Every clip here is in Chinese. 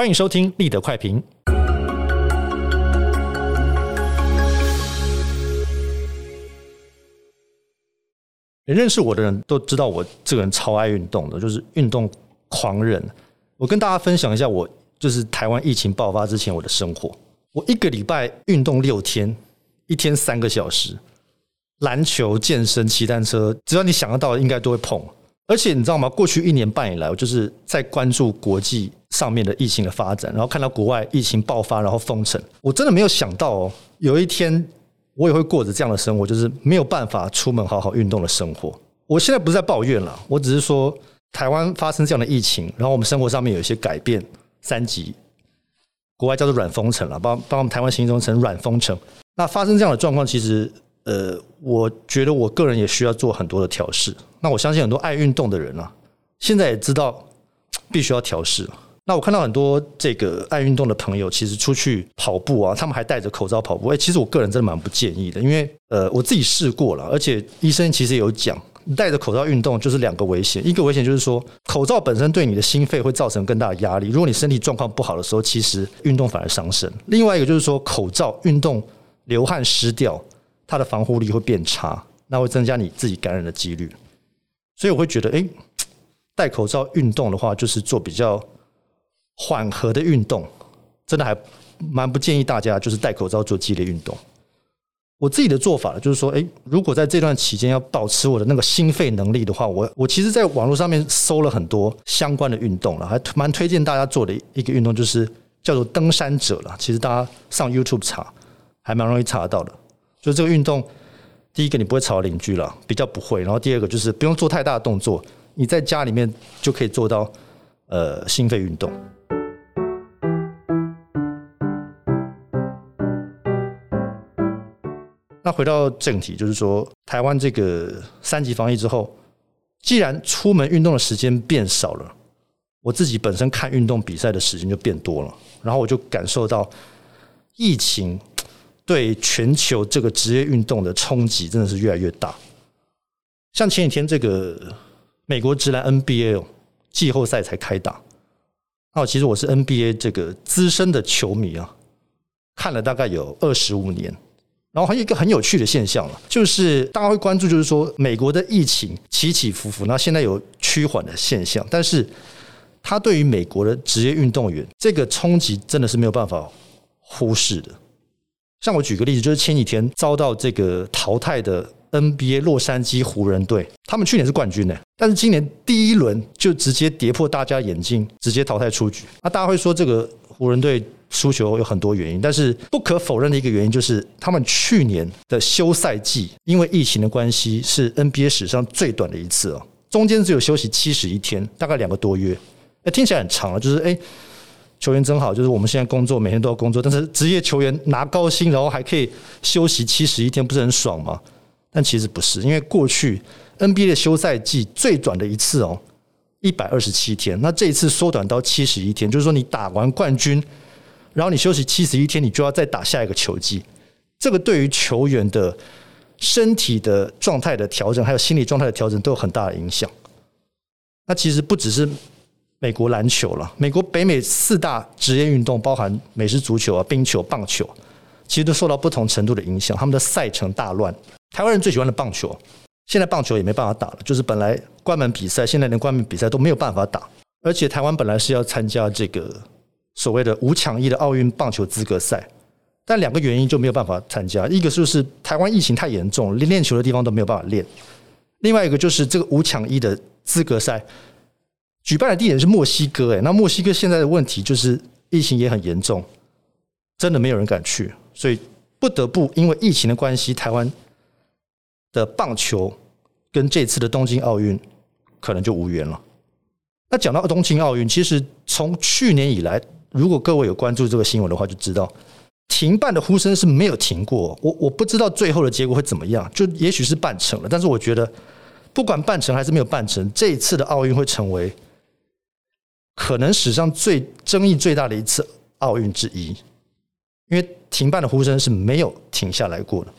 欢迎收听立德快评。认识我的人都知道我这个人超爱运动的，就是运动狂人。我跟大家分享一下，我就是台湾疫情爆发之前我的生活。我一个礼拜运动六天，一天三个小时，篮球、健身、骑单车，只要你想得到的，应该都会碰。而且你知道吗？过去一年半以来，我就是在关注国际上面的疫情的发展，然后看到国外疫情爆发，然后封城。我真的没有想到哦，有一天我也会过着这样的生活，就是没有办法出门好好运动的生活。我现在不是在抱怨了，我只是说台湾发生这样的疫情，然后我们生活上面有一些改变。三级，国外叫做软封城了，把把我们台湾形容成软封城。那发生这样的状况，其实。呃，我觉得我个人也需要做很多的调试。那我相信很多爱运动的人啊，现在也知道必须要调试。那我看到很多这个爱运动的朋友，其实出去跑步啊，他们还戴着口罩跑步。哎，其实我个人真的蛮不建议的，因为呃，我自己试过了，而且医生其实有讲，戴着口罩运动就是两个危险。一个危险就是说，口罩本身对你的心肺会造成更大的压力。如果你身体状况不好的时候，其实运动反而伤身。另外一个就是说，口罩运动流汗湿掉。它的防护力会变差，那会增加你自己感染的几率。所以我会觉得，哎，戴口罩运动的话，就是做比较缓和的运动，真的还蛮不建议大家就是戴口罩做激烈运动。我自己的做法就是说，哎，如果在这段期间要保持我的那个心肺能力的话，我我其实在网络上面搜了很多相关的运动了，还蛮推荐大家做的一个运动，就是叫做登山者了。其实大家上 YouTube 查，还蛮容易查到的。就这个运动，第一个你不会吵邻居了，比较不会。然后第二个就是不用做太大的动作，你在家里面就可以做到呃心肺运动。那回到正题，就是说台湾这个三级防疫之后，既然出门运动的时间变少了，我自己本身看运动比赛的时间就变多了，然后我就感受到疫情。对全球这个职业运动的冲击真的是越来越大。像前几天这个美国直男 NBA 季后赛才开打，那其实我是 NBA 这个资深的球迷啊，看了大概有二十五年。然后还有一个很有趣的现象了，就是大家会关注，就是说美国的疫情起起伏伏，那现在有趋缓的现象，但是它对于美国的职业运动员这个冲击真的是没有办法忽视的。像我举个例子，就是前几天遭到这个淘汰的 NBA 洛杉矶湖人队，他们去年是冠军呢，但是今年第一轮就直接跌破大家眼镜，直接淘汰出局。那大家会说这个湖人队输球有很多原因，但是不可否认的一个原因就是他们去年的休赛季因为疫情的关系是 NBA 史上最短的一次哦，中间只有休息七十一天，大概两个多月，那听起来很长了，就是诶。球员真好，就是我们现在工作每天都要工作，但是职业球员拿高薪，然后还可以休息七十一天，不是很爽吗？但其实不是，因为过去 NBA 的休赛季最短的一次哦，一百二十七天，那这一次缩短到七十一天，就是说你打完冠军，然后你休息七十一天，你就要再打下一个球季。这个对于球员的身体的状态的调整，还有心理状态的调整都有很大的影响。那其实不只是。美国篮球了，美国北美四大职业运动，包含美式足球啊、冰球、棒球，其实都受到不同程度的影响。他们的赛程大乱。台湾人最喜欢的棒球，现在棒球也没办法打了，就是本来关门比赛，现在连关门比赛都没有办法打。而且台湾本来是要参加这个所谓的五抢一的奥运棒球资格赛，但两个原因就没有办法参加。一个就是台湾疫情太严重，连练球的地方都没有办法练；另外一个就是这个五抢一的资格赛。举办的地点是墨西哥，哎，那墨西哥现在的问题就是疫情也很严重，真的没有人敢去，所以不得不因为疫情的关系，台湾的棒球跟这次的东京奥运可能就无缘了。那讲到东京奥运，其实从去年以来，如果各位有关注这个新闻的话，就知道停办的呼声是没有停过。我我不知道最后的结果会怎么样，就也许是办成了，但是我觉得不管办成还是没有办成，这一次的奥运会成为。可能史上最争议最大的一次奥运之一，因为停办的呼声是没有停下来过的。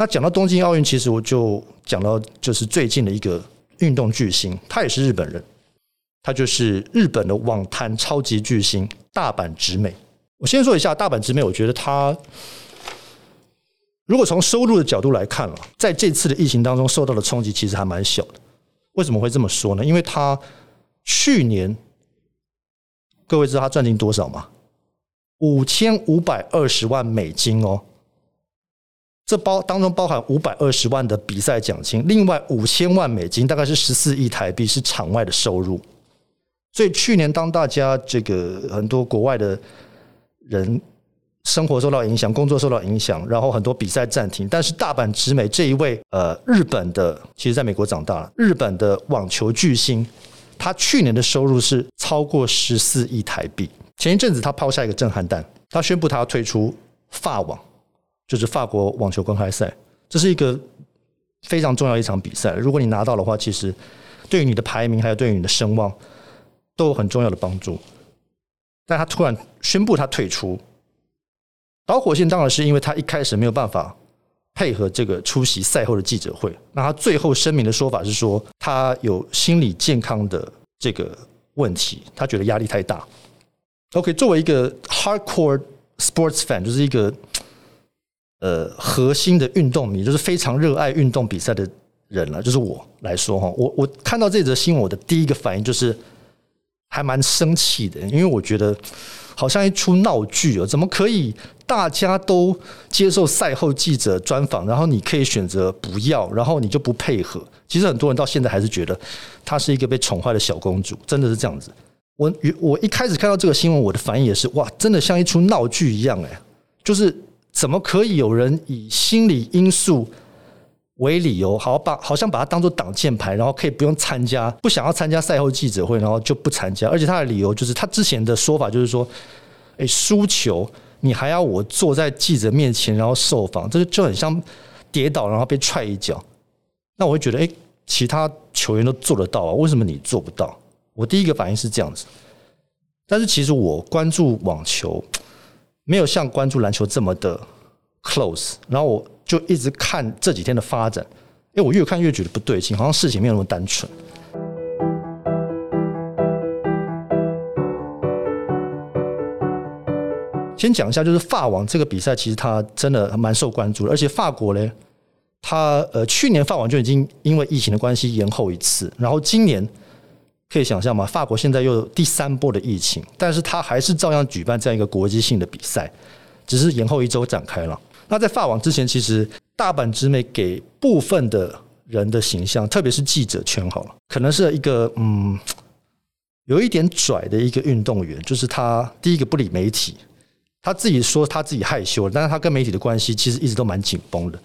那讲到东京奥运，其实我就讲到就是最近的一个运动巨星，他也是日本人，他就是日本的网坛超级巨星大阪直美。我先说一下大阪直美，我觉得他如果从收入的角度来看了，在这次的疫情当中受到的冲击其实还蛮小的。为什么会这么说呢？因为他去年各位知道他赚进多少吗？五千五百二十万美金哦。这包当中包含五百二十万的比赛奖金，另外五千万美金，大概是十四亿台币，是场外的收入。所以去年当大家这个很多国外的人生活受到影响，工作受到影响，然后很多比赛暂停，但是大阪直美这一位呃日本的，其实在美国长大了，日本的网球巨星，他去年的收入是超过十四亿台币。前一阵子他抛下一个震撼弹，他宣布他要退出法网。就是法国网球公开赛，这是一个非常重要一场比赛。如果你拿到的话，其实对于你的排名还有对于你的声望都有很重要的帮助。但他突然宣布他退出，导火线当然是因为他一开始没有办法配合这个出席赛后的记者会。那他最后声明的说法是说，他有心理健康的这个问题，他觉得压力太大。OK，作为一个 hardcore sports fan，就是一个。呃，核心的运动迷就是非常热爱运动比赛的人了。就是我来说哈，我我看到这则新闻，我的第一个反应就是还蛮生气的，因为我觉得好像一出闹剧哦，怎么可以大家都接受赛后记者专访，然后你可以选择不要，然后你就不配合？其实很多人到现在还是觉得她是一个被宠坏的小公主，真的是这样子。我我一开始看到这个新闻，我的反应也是哇，真的像一出闹剧一样哎，就是。怎么可以有人以心理因素为理由，好把好像把它当做挡箭牌，然后可以不用参加，不想要参加赛后记者会，然后就不参加。而且他的理由就是，他之前的说法就是说，哎，输球你还要我坐在记者面前，然后受访，这就很像跌倒然后被踹一脚。那我会觉得，哎，其他球员都做得到啊，为什么你做不到？我第一个反应是这样子。但是其实我关注网球。没有像关注篮球这么的 close，然后我就一直看这几天的发展，因为我越看越觉得不对劲，好像事情没有那么单纯。先讲一下，就是法网这个比赛，其实它真的蛮受关注的，而且法国呢，它呃去年法网就已经因为疫情的关系延后一次，然后今年。可以想象吗？法国现在又有第三波的疫情，但是他还是照样举办这样一个国际性的比赛，只是延后一周展开了。那在法网之前，其实大阪直美给部分的人的形象，特别是记者圈好了，可能是一个嗯，有一点拽的一个运动员，就是他第一个不理媒体，他自己说他自己害羞，但是他跟媒体的关系其实一直都蛮紧绷的。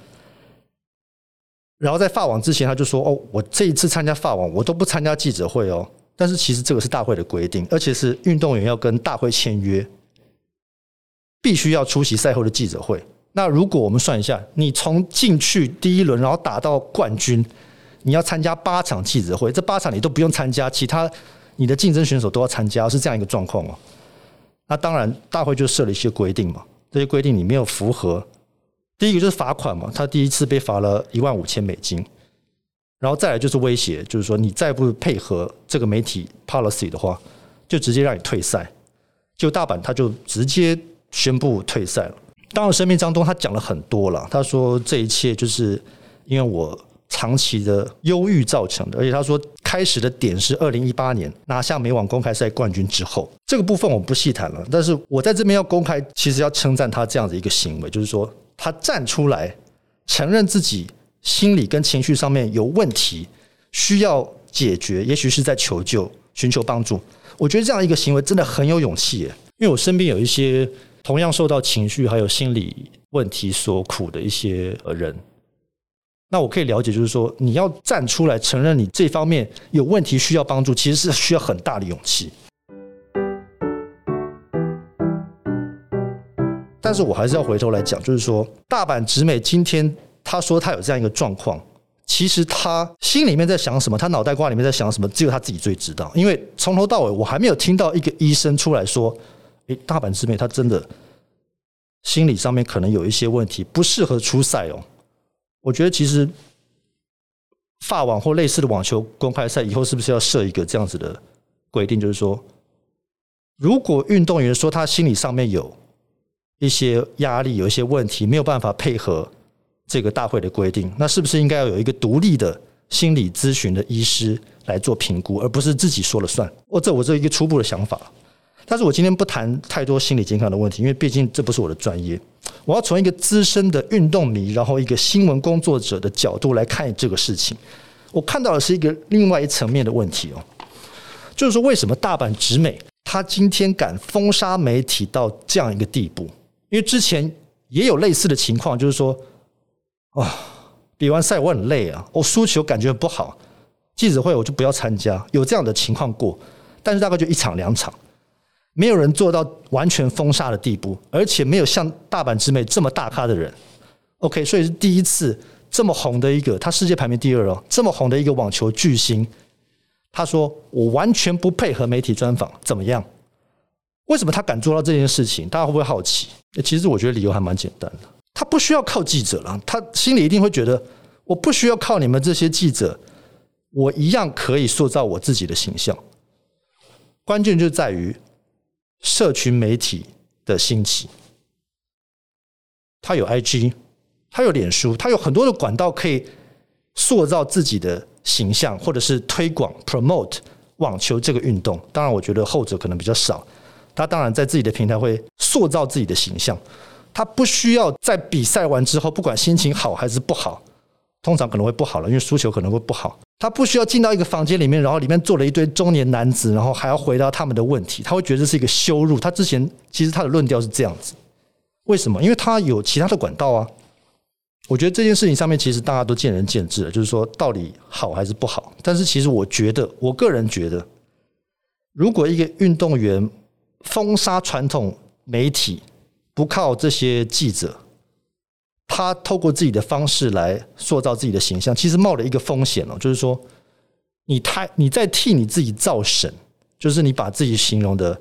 然后在法网之前，他就说：“哦，我这一次参加法网，我都不参加记者会哦。但是其实这个是大会的规定，而且是运动员要跟大会签约，必须要出席赛后的记者会。那如果我们算一下，你从进去第一轮，然后打到冠军，你要参加八场记者会，这八场你都不用参加，其他你的竞争选手都要参加，是这样一个状况哦。那当然，大会就设了一些规定嘛，这些规定你没有符合。”第一个就是罚款嘛，他第一次被罚了一万五千美金，然后再来就是威胁，就是说你再不配合这个媒体 policy 的话，就直接让你退赛。就大阪他就直接宣布退赛了。当然，声明当中他讲了很多了，他说这一切就是因为我长期的忧郁造成的，而且他说开始的点是二零一八年拿下美网公开赛冠军之后，这个部分我不细谈了。但是我在这边要公开，其实要称赞他这样子一个行为，就是说。他站出来承认自己心理跟情绪上面有问题，需要解决，也许是在求救、寻求帮助。我觉得这样一个行为真的很有勇气耶，因为我身边有一些同样受到情绪还有心理问题所苦的一些人，那我可以了解，就是说你要站出来承认你这方面有问题需要帮助，其实是需要很大的勇气。但是我还是要回头来讲，就是说，大阪直美今天他说他有这样一个状况，其实他心里面在想什么，他脑袋瓜里面在想什么，只有他自己最知道。因为从头到尾，我还没有听到一个医生出来说，诶，大阪直美他真的心理上面可能有一些问题，不适合出赛哦。我觉得其实法网或类似的网球公开赛以后是不是要设一个这样子的规定，就是说，如果运动员说他心理上面有一些压力，有一些问题，没有办法配合这个大会的规定，那是不是应该要有一个独立的心理咨询的医师来做评估，而不是自己说了算？哦这我这一个初步的想法。但是我今天不谈太多心理健康的问题，因为毕竟这不是我的专业。我要从一个资深的运动迷，然后一个新闻工作者的角度来看这个事情。我看到的是一个另外一层面的问题哦，就是说为什么大阪直美他今天敢封杀媒体到这样一个地步？因为之前也有类似的情况，就是说，啊，比完赛我很累啊，我输球感觉不好，记者会我就不要参加，有这样的情况过，但是大概就一场两场。没有人做到完全封杀的地步，而且没有像大阪直美这么大咖的人。OK，所以是第一次这么红的一个，他世界排名第二哦，这么红的一个网球巨星，他说我完全不配合媒体专访，怎么样？为什么他敢做到这件事情？大家会不会好奇？其实我觉得理由还蛮简单的，他不需要靠记者了，他心里一定会觉得，我不需要靠你们这些记者，我一样可以塑造我自己的形象。关键就在于。社群媒体的兴起，他有 IG，他有脸书，他有很多的管道可以塑造自己的形象，或者是推广 promote 网球这个运动。当然，我觉得后者可能比较少。他当然在自己的平台会塑造自己的形象，他不需要在比赛完之后，不管心情好还是不好，通常可能会不好了，因为输球可能会不好。他不需要进到一个房间里面，然后里面坐了一堆中年男子，然后还要回答他们的问题。他会觉得这是一个羞辱。他之前其实他的论调是这样子，为什么？因为他有其他的管道啊。我觉得这件事情上面其实大家都见仁见智了，就是说到底好还是不好。但是其实我觉得，我个人觉得，如果一个运动员封杀传统媒体，不靠这些记者。他透过自己的方式来塑造自己的形象，其实冒了一个风险哦，就是说，你太你在替你自己造神，就是你把自己形容的，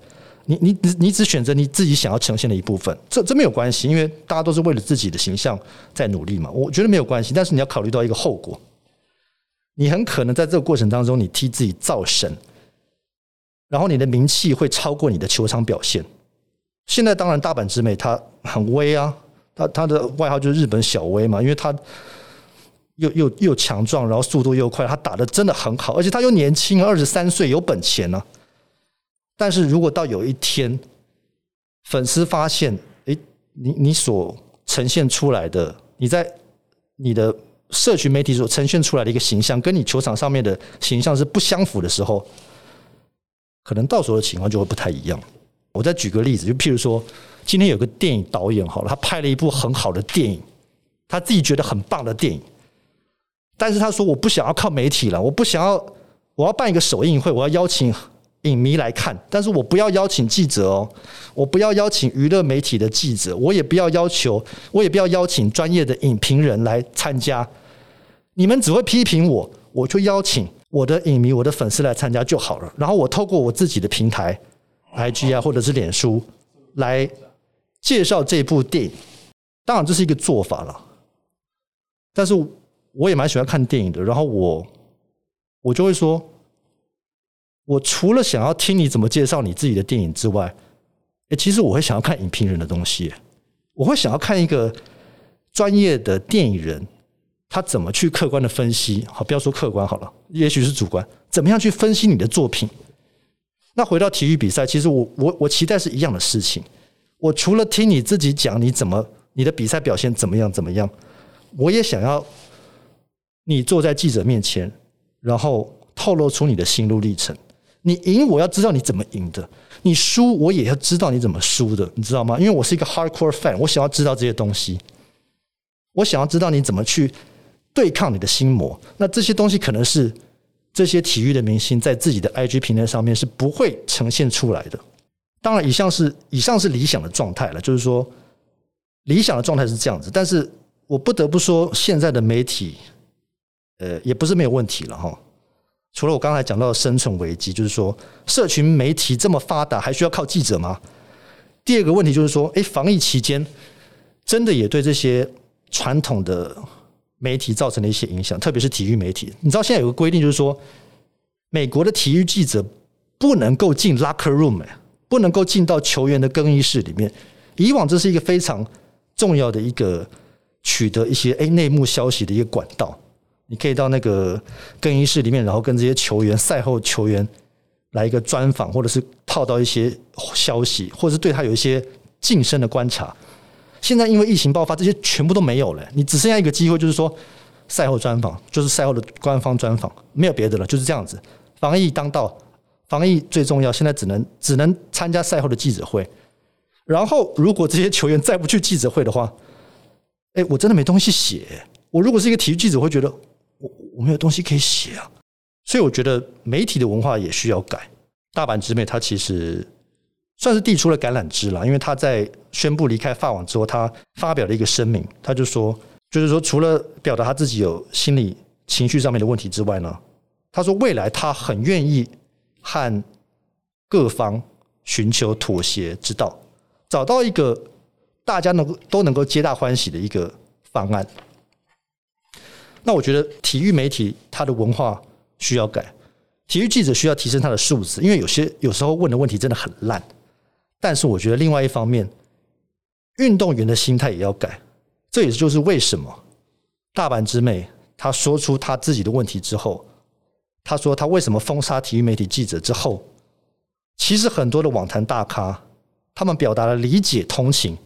你你你你只选择你自己想要呈现的一部分，这这没有关系，因为大家都是为了自己的形象在努力嘛，我觉得没有关系。但是你要考虑到一个后果，你很可能在这个过程当中，你替自己造神，然后你的名气会超过你的球场表现。现在当然大阪直美他很威啊。他他的外号就是日本小威嘛，因为他又又又强壮，然后速度又快，他打得真的很好，而且他又年轻，二十三岁有本钱呢、啊。但是如果到有一天，粉丝发现，诶，你你所呈现出来的，你在你的社群媒体所呈现出来的一个形象，跟你球场上面的形象是不相符的时候，可能到时候的情况就会不太一样。我再举个例子，就譬如说。今天有个电影导演好了，他拍了一部很好的电影，他自己觉得很棒的电影，但是他说我不想要靠媒体了，我不想要，我要办一个首映会，我要邀请影迷来看，但是我不要邀请记者哦，我不要邀请娱乐媒体的记者，我也不要要求，我也不要邀请专业的影评人来参加，你们只会批评我，我就邀请我的影迷、我的粉丝来参加就好了，然后我透过我自己的平台，IG 啊，或者是脸书来。介绍这部电影，当然这是一个做法了。但是我也蛮喜欢看电影的，然后我我就会说，我除了想要听你怎么介绍你自己的电影之外，诶，其实我会想要看影评人的东西，我会想要看一个专业的电影人，他怎么去客观的分析，好，不要说客观好了，也许是主观，怎么样去分析你的作品。那回到体育比赛，其实我我我期待是一样的事情。我除了听你自己讲你怎么你的比赛表现怎么样怎么样，我也想要你坐在记者面前，然后透露出你的心路历程。你赢，我要知道你怎么赢的；你输，我也要知道你怎么输的，你知道吗？因为我是一个 hardcore fan，我想要知道这些东西。我想要知道你怎么去对抗你的心魔。那这些东西可能是这些体育的明星在自己的 IG 平台上面是不会呈现出来的。当然，以上是以上是理想的状态了，就是说，理想的状态是这样子。但是我不得不说，现在的媒体，呃，也不是没有问题了哈。除了我刚才讲到的生存危机，就是说，社群媒体这么发达，还需要靠记者吗？第二个问题就是说，诶，防疫期间真的也对这些传统的媒体造成的一些影响，特别是体育媒体。你知道现在有个规定，就是说，美国的体育记者不能够进 locker room，不能够进到球员的更衣室里面。以往这是一个非常重要的一个取得一些 A 内幕消息的一个管道。你可以到那个更衣室里面，然后跟这些球员赛后球员来一个专访，或者是套到一些消息，或者是对他有一些近身的观察。现在因为疫情爆发，这些全部都没有了。你只剩下一个机会，就是说赛后专访，就是赛后的官方专访，没有别的了，就是这样子。防疫当道，防疫最重要。现在只能只能参加赛后的记者会。然后，如果这些球员再不去记者会的话，哎，我真的没东西写。我如果是一个体育记者，会觉得我我没有东西可以写啊。所以，我觉得媒体的文化也需要改。大阪直美他其实算是递出了橄榄枝了，因为他在宣布离开法网之后，他发表了一个声明，他就说，就是说，除了表达他自己有心理情绪上面的问题之外呢，他说未来他很愿意和各方寻求妥协之道。找到一个大家能够都能够皆大欢喜的一个方案。那我觉得体育媒体它的文化需要改，体育记者需要提升他的素质，因为有些有时候问的问题真的很烂。但是我觉得另外一方面，运动员的心态也要改。这也就是为什么大阪直美他说出他自己的问题之后，他说他为什么封杀体育媒体记者之后，其实很多的网坛大咖。他们表达了理解、同情，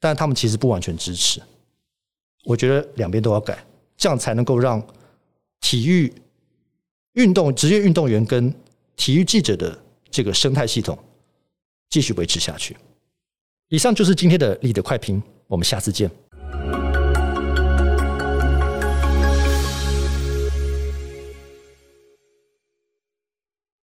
但他们其实不完全支持。我觉得两边都要改，这样才能够让体育运动、职业运动员跟体育记者的这个生态系统继续维持下去。以上就是今天的你的快评，我们下次见。